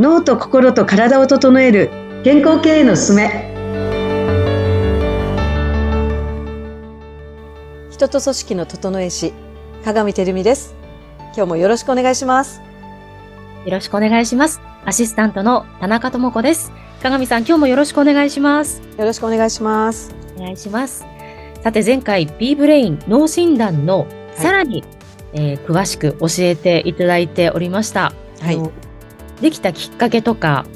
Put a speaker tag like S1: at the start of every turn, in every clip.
S1: 脳と心と体を整える健康経営のすすめ。
S2: 人と組織の整え師鏡照美です。今日もよろしくお願いします。
S3: よろしくお願いします。アシスタントの田中智子です。鏡さん今日もよろしくお願いします。
S2: よろしくお願いします。
S3: お願いします。さて前回 B ブレイン脳診断のさらに、はい、えー、詳しく教えていただいておりました。はいできたきっかけとか、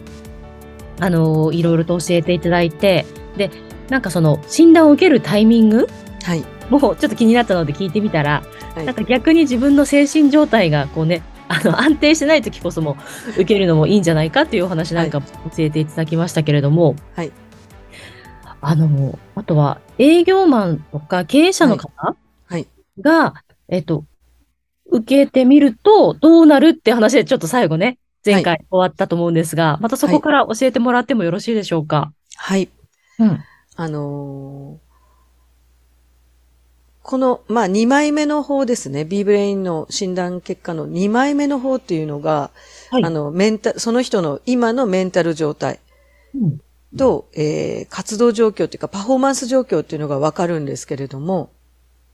S3: あのいろいろと教えていただいて、で、なんかその診断を受けるタイミングはい。もうちょっと気になったので聞いてみたら、はい、なんか逆に自分の精神状態がこうね、あの 安定してない時こそも受けるのもいいんじゃないかっていうお話なんか教えていただきましたけれども、はい。あの、あとは営業マンとか経営者の方が、はい、はい、えっと、受けてみるとどうなるって話でちょっと最後ね、前回終わったと思うんですが、はい、またそこから教えてもらってもよろしいでしょうか？
S2: はい。うん。あのー、この、まあ、2枚目の方ですね。B ブレインの診断結果の2枚目の方っていうのが、はい、あの、メンタ、その人の今のメンタル状態と、うん、えー、活動状況っていうか、パフォーマンス状況っていうのがわかるんですけれども。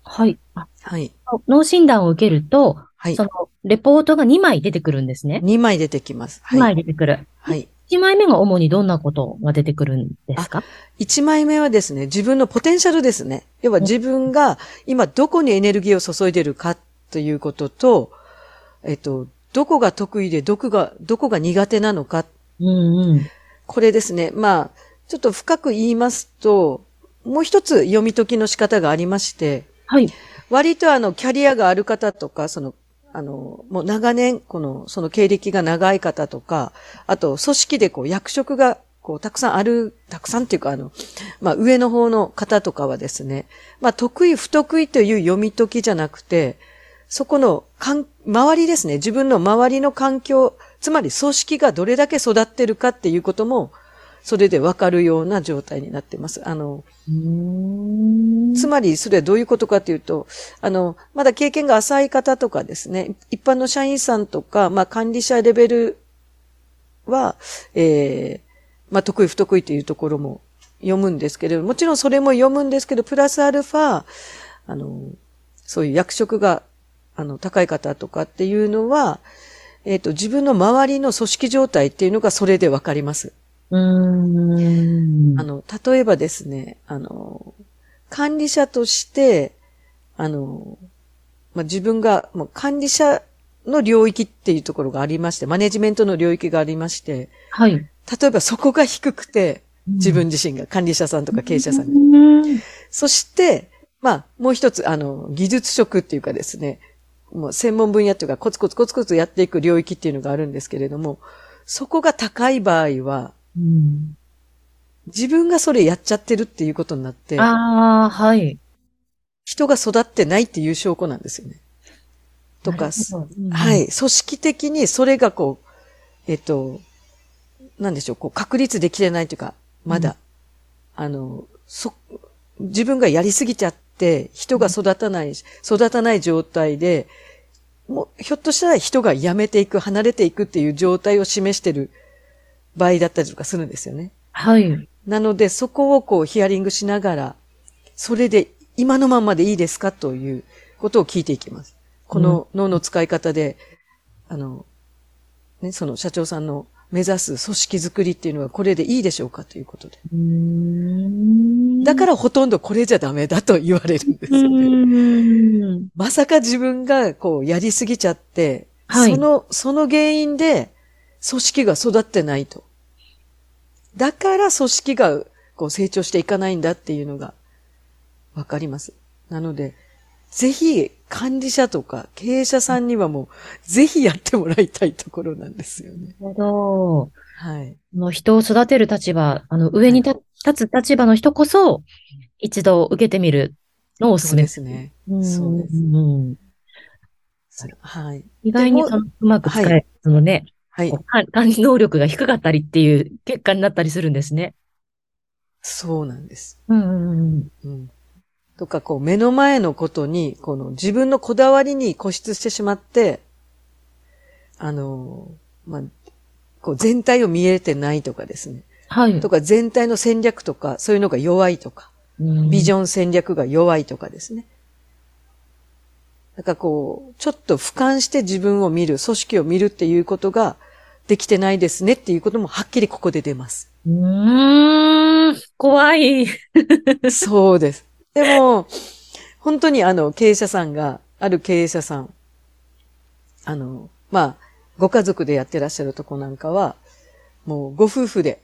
S3: はい。はい。脳診断を受けると、はい。その、レポートが2枚出てくるんですね。
S2: 2枚出てきます。
S3: はい、2枚出てくる。はい。1枚目が主にどんなことが出てくるんですか
S2: ?1 枚目はですね、自分のポテンシャルですね。要は自分が今どこにエネルギーを注いでるかということと、えっと、どこが得意でどこが、どこが苦手なのか。うんうん。これですね、まあ、ちょっと深く言いますと、もう一つ読み解きの仕方がありまして、はい。割とあの、キャリアがある方とか、その、あの、もう長年、この、その経歴が長い方とか、あと、組織でこう、役職が、こう、たくさんある、たくさんっていうか、あの、まあ、上の方の方とかはですね、まあ、得意、不得意という読み解きじゃなくて、そこの、かん、周りですね、自分の周りの環境、つまり組織がどれだけ育ってるかっていうことも、それでわかるような状態になってます。あの、つまり、それはどういうことかというと、あの、まだ経験が浅い方とかですね、一般の社員さんとか、まあ、管理者レベルは、ええー、まあ、得意不得意というところも読むんですけれど、もちろんそれも読むんですけど、プラスアルファ、あの、そういう役職が、あの、高い方とかっていうのは、えっ、ー、と、自分の周りの組織状態っていうのがそれでわかります。うん。あの、例えばですね、あの、管理者として、あの、まあ、自分が、もう管理者の領域っていうところがありまして、マネジメントの領域がありまして、はい。例えばそこが低くて、自分自身が管理者さんとか経営者さんに。そして、まあ、もう一つ、あの、技術職っていうかですね、もう専門分野っていうか、コツコツコツコツやっていく領域っていうのがあるんですけれども、そこが高い場合は、うん、自分がそれやっちゃってるっていうことになって、
S3: ああ、はい。
S2: 人が育ってないっていう証拠なんですよね。とか、うん、はい。組織的にそれがこう、えっと、なんでしょう、こう確立できてないというか、まだ、うん、あの、そ、自分がやりすぎちゃって、人が育たない、育たない状態で、もう、ひょっとしたら人が辞めていく、離れていくっていう状態を示してる場合だったりとかするんですよね。はい。なので、そこをこうヒアリングしながら、それで今のままでいいですかということを聞いていきます。この脳の使い方で、うん、あの、ね、その社長さんの目指す組織づくりっていうのはこれでいいでしょうかということで。だからほとんどこれじゃダメだと言われるんですよね。まさか自分がこうやりすぎちゃって、はい、その、その原因で組織が育ってないと。だから組織がこう成長していかないんだっていうのがわかります。なので、ぜひ管理者とか経営者さんにはもう、ぜひやってもらいたいところなんですよね。
S3: なるほど。はい。の人を育てる立場、あの、上に立つ立場の人こそ、一度受けてみるのをおすすめですね。そうです。うん。はい。意外にうまく使える、そのね、はい。管理能力が低かったりっていう結果になったりするんですね。
S2: そうなんです。うんうんうん。とか、こう、目の前のことに、この自分のこだわりに固執してしまって、あの、まあ、こう全体を見えてないとかですね。
S3: はい。
S2: とか全体の戦略とか、そういうのが弱いとか、ビジ
S3: ョン。
S2: ョン戦略が弱いとかですね。なんかこう、ちょっと俯瞰して自分を見る、組織を見るっていうことができてないですねっていうこともはっきりここで出ます。
S3: うーん。怖い。
S2: そうです。でも、本当にあの、経営者さんが、ある経営者さん、あの、まあ、ご家族でやってらっしゃるとこなんかは、もうご夫婦で、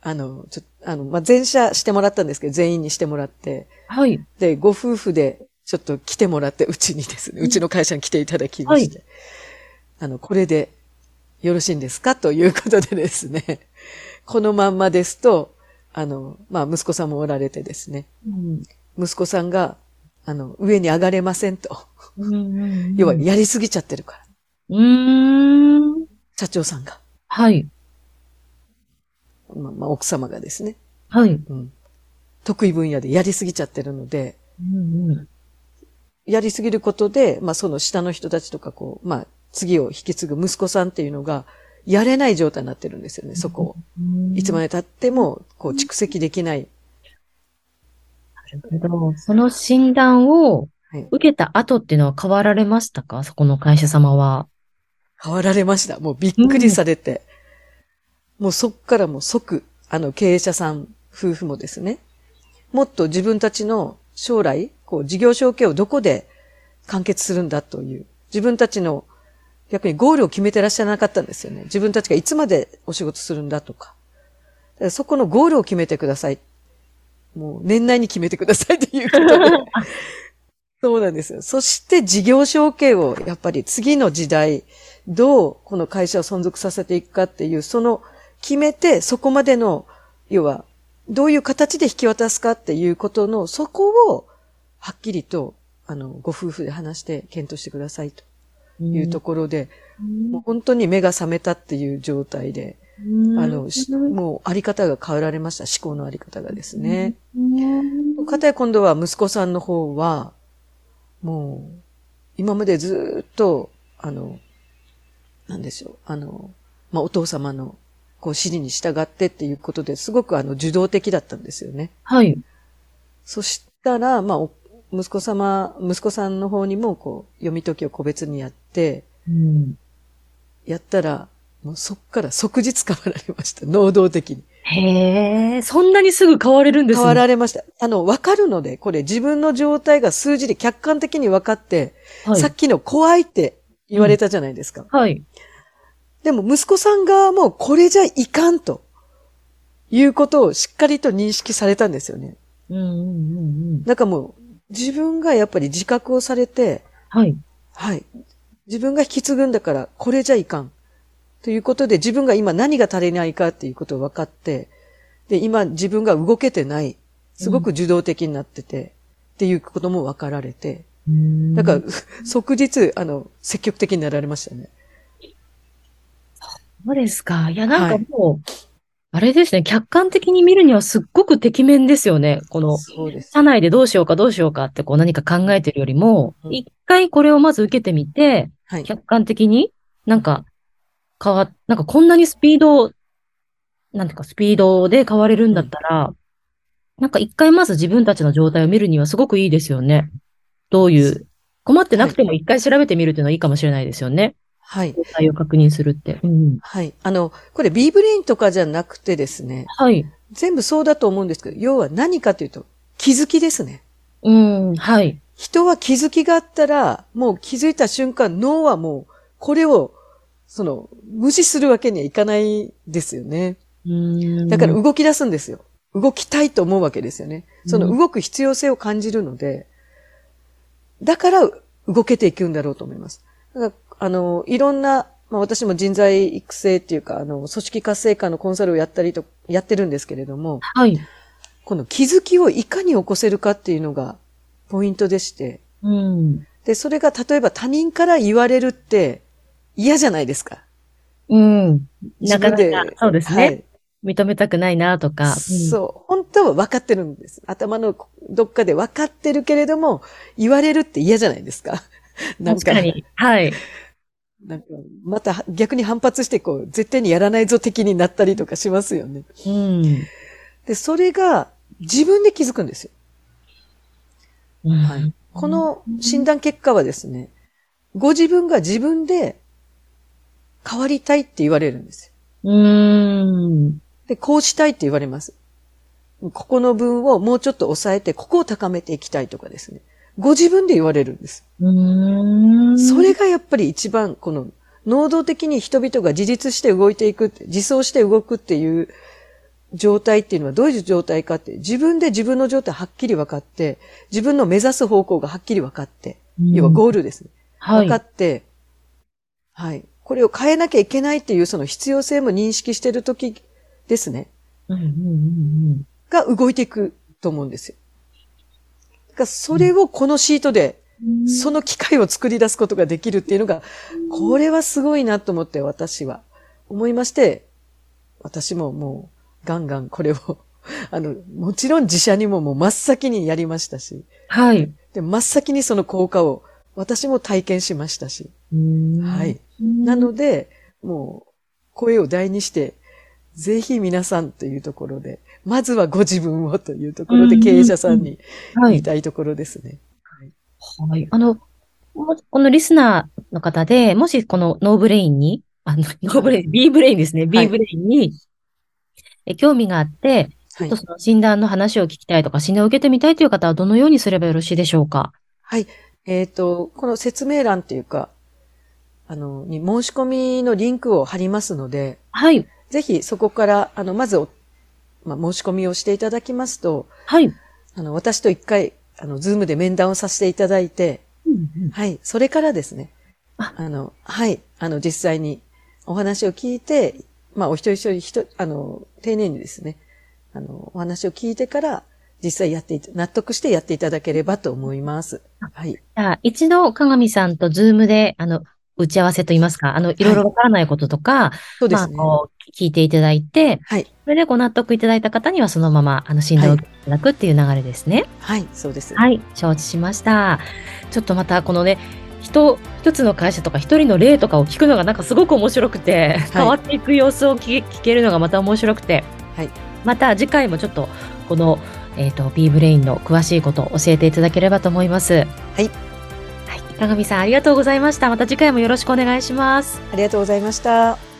S2: あの、ちょあの、まあ、全社してもらったんですけど、全員にしてもらって、
S3: はい。
S2: で、ご夫婦でちょっと来てもらって、うちにですね、うちの会社に来ていただきまして、あの、これでよろしいんですか？ということでですね、このまんまですと、あの、まあ、息子さんもおられてですね、
S3: うん
S2: 息子さんが、あの、上に上がれませんと。
S3: うん
S2: 要は、やりすぎちゃってるから。
S3: うーん。
S2: 社長さんが。
S3: はい。
S2: まあ、まあ、奥様がですね。
S3: はい。
S2: うん。得意分野でやりすぎちゃってるので、
S3: うんうん
S2: やりすぎることで、まあ、その下の人たちとか、こう、まあ、次を引き継ぐ息子さんっていうのが、やれない状態になってるんですよね、そこを。いつまで経っても、こう、蓄積できない。
S3: なるほど。その診断を
S2: はい
S3: 受けた後っていうのは変わられましたか？そこの会社様は。
S2: 変わられました。もうびっくりされて。もうそっからもう即、あの、経営者さん夫婦もですね、もっと自分たちの将来、こう、事業承継をどこで完結するんだという、自分たちの逆にゴールを決めてらっしゃらなかったんですよね。自分たちがいつまでお仕事するんだとか。だからそこのゴールを決めてください。もう年内に決めてくださいということで。そうなんですよ。そして事業承継をやっぱり次の時代、どうこの会社を存続させていくかっていう、その決めてそこまでの、要は、どういう形で引き渡すかっていうことの、そこをはっきりと、あの、ご夫婦で話して検討してくださいというところで、もう本当に目が覚めたっていう状態で、あの、しもうあり方が変えられました。思考のあり方がですね。かたや今度は息子さんの方は、もう、今までずっと、あの、なんでしょう、あの、まあ、お父様の、こう、指示に従ってっていうことですごくあの、受動的だったんですよね。
S3: はい。
S2: そしたら、まあ、お息子様、息子さんの方にも、こう、読み解きを個別にやって、
S3: うん
S2: やったら、もうそっから即日変わられました。能動的に。
S3: へえ、そんなにすぐ変われるんですね。
S2: 変わられました。あの、わかるので、これ自分の状態が数字で客観的に分かって、
S3: はい
S2: さっきの怖いって言われたじゃないですか。
S3: はい。
S2: でも息子さん側もこれじゃいかんということをしっかりと認識されたんですよね。
S3: うんうんうんうん。
S2: なんかもう自分がやっぱり自覚をされて、
S3: はい。
S2: はい。自分が引き継ぐんだからこれじゃいかん。ということで自分が今何が足りないかっていうことを分かって、で、今自分が動けてない。すごく受動的になってて、っていうことも分かられて、だから、即日、あの、積極的になられましたね。
S3: そうですか。いや、なんかもう、あれですね、客観的に見るにはすっごく適面ですよね。この。社内でどうしようかどうしようかってこう何か考えてるよりも、
S2: うん
S3: 一回これをまず受けてみて、
S2: はい。
S3: 客観的になんか変わ、なんかこんなにスピード、なんていうかスピードで変われるんだったら、なんか一回まず自分たちの状態を見るにはすごくいいですよね。どういう、困ってなくても一回調べてみるっていうのはいいかもしれないですよね。
S2: はい。
S3: 状態を確認するって。うん。
S2: はい。あの、これ B ブレインとかじゃなくてですね、
S3: はい。
S2: 全部そうだと思うんですけど、要は何かというと、気づきですね。
S3: うん、はい。
S2: 人は気づきがあったら、もう気づいた瞬間、脳はもう、これを、その、無視するわけにはいかないですよね。
S3: うん。
S2: だから動き出すんですよ。動きたいと思うわけですよね。その
S3: うん
S2: 動く必要性を感じるので、だから動けていくんだろうと思います。だからあの、いろんな、まあ私も人材育成っていうか、あの、組織活性化のコンサルをやったりと、やってるんですけれども、
S3: はい。
S2: この気づきをいかに起こせるかっていうのがポイントでして、
S3: うん。
S2: で、それが例えば他人から言われるって嫌じゃないですか。
S3: うん。なかなか、そうですね。
S2: はい
S3: 認めたくないなとか。
S2: そう。本当は分かってるんです。頭のどっかで分かってるけれども、言われるって嫌じゃないですか。
S3: うん。
S2: なんか。
S3: 確かに。はい。
S2: なんか、また逆に反発して、こう、絶対にやらないぞ的になったりとかしますよね。
S3: うん。
S2: で、それが自分で気づくんですよ。
S3: うん
S2: はい。この診断結果はですね、ご自分が自分で変わりたいって言われるんですよ。
S3: うん。
S2: で、こうしたいって言われます。ここの分をもうちょっと抑えて、ここを高めていきたいとかですね。ご自分で言われるんです。
S3: うん。
S2: それがやっぱり一番、この、能動的に人々が自立して動いていく自走して動くっていう状態っていうのはどういう状態かって、自分で自分の状態はっきり分かって、自分の目指す方向がはっきり分かって、要はゴールですね。
S3: はい
S2: 分か。って、はい。これを変えなきゃいけないっていうその必要性も認識してる時ですね。
S3: うんうんうん
S2: が動いていくと思うんですよ。だからそれをこのシートで、
S3: うん
S2: その機会を作り出すことができるっていうのが、これはすごいなと思って私は思いまして、私ももうガンガンこれを、あの、もちろん自社にももう真っ先にやりましたし、
S3: はい。
S2: で、真っ先にその効果を私も体験しましたし、は。い。なので、もう、声を大にして、ぜひ皆さんというところで、まずはご自分をというところで
S3: うん
S2: 経営者さんに
S3: はい。
S2: 言いたいところですね。
S3: はい。あの、もこのリスナーの方で、もしこのノーブレインに、あの、ノーブレイン、B ブレインですね。B ブレインに、え興味があって、ちょ
S2: はい
S3: っと。その診断の話を聞きたいとか、診断を受けてみたいという方はどのようにすればよろしいでしょうか？
S2: はい。えっ、と、この説明欄っていうか、あの、に申し込みのリンクを貼りますので、
S3: はい。
S2: ぜひそこから、あの、まずお、まあ、申し込みをしていただきますと、
S3: はい。
S2: あの、私と一回、あの、ズームで面談をさせていただいて、はい。それからですね。
S3: あ
S2: あの、はい。あの、実際にお話を聞いて、まあ、お一人一人、ひと、あの、丁寧にですね、あの、お話を聞いてから、実際やっていた、納得してやっていただければと思います。はい。
S3: じゃあ、一度、鏡さんとズームで、あの、打ち合わせといいますか、あの、いろいろわからないこととか、まあ、
S2: そうですね。
S3: こう、聞いていただいて、
S2: はい。
S3: それでご納得いただいた方にはそのまま、あの、診断をいただくっていう流れですね。
S2: はい、そうです。
S3: はい、承知しました。ちょっとまたこのね、人、一つの会社とか一人の例とかを聞くのがなんかすごく面白くて、変わっていく様子を聞け聞けるのがまた面白くて、
S2: はい。
S3: また次回もちょっとこの、えっ、と、B ブレインの詳しいことを教えていただければと思います。はいはい。鏡さんありがとうございました。また次回もよろしくお願いします。
S2: ありがとうございました。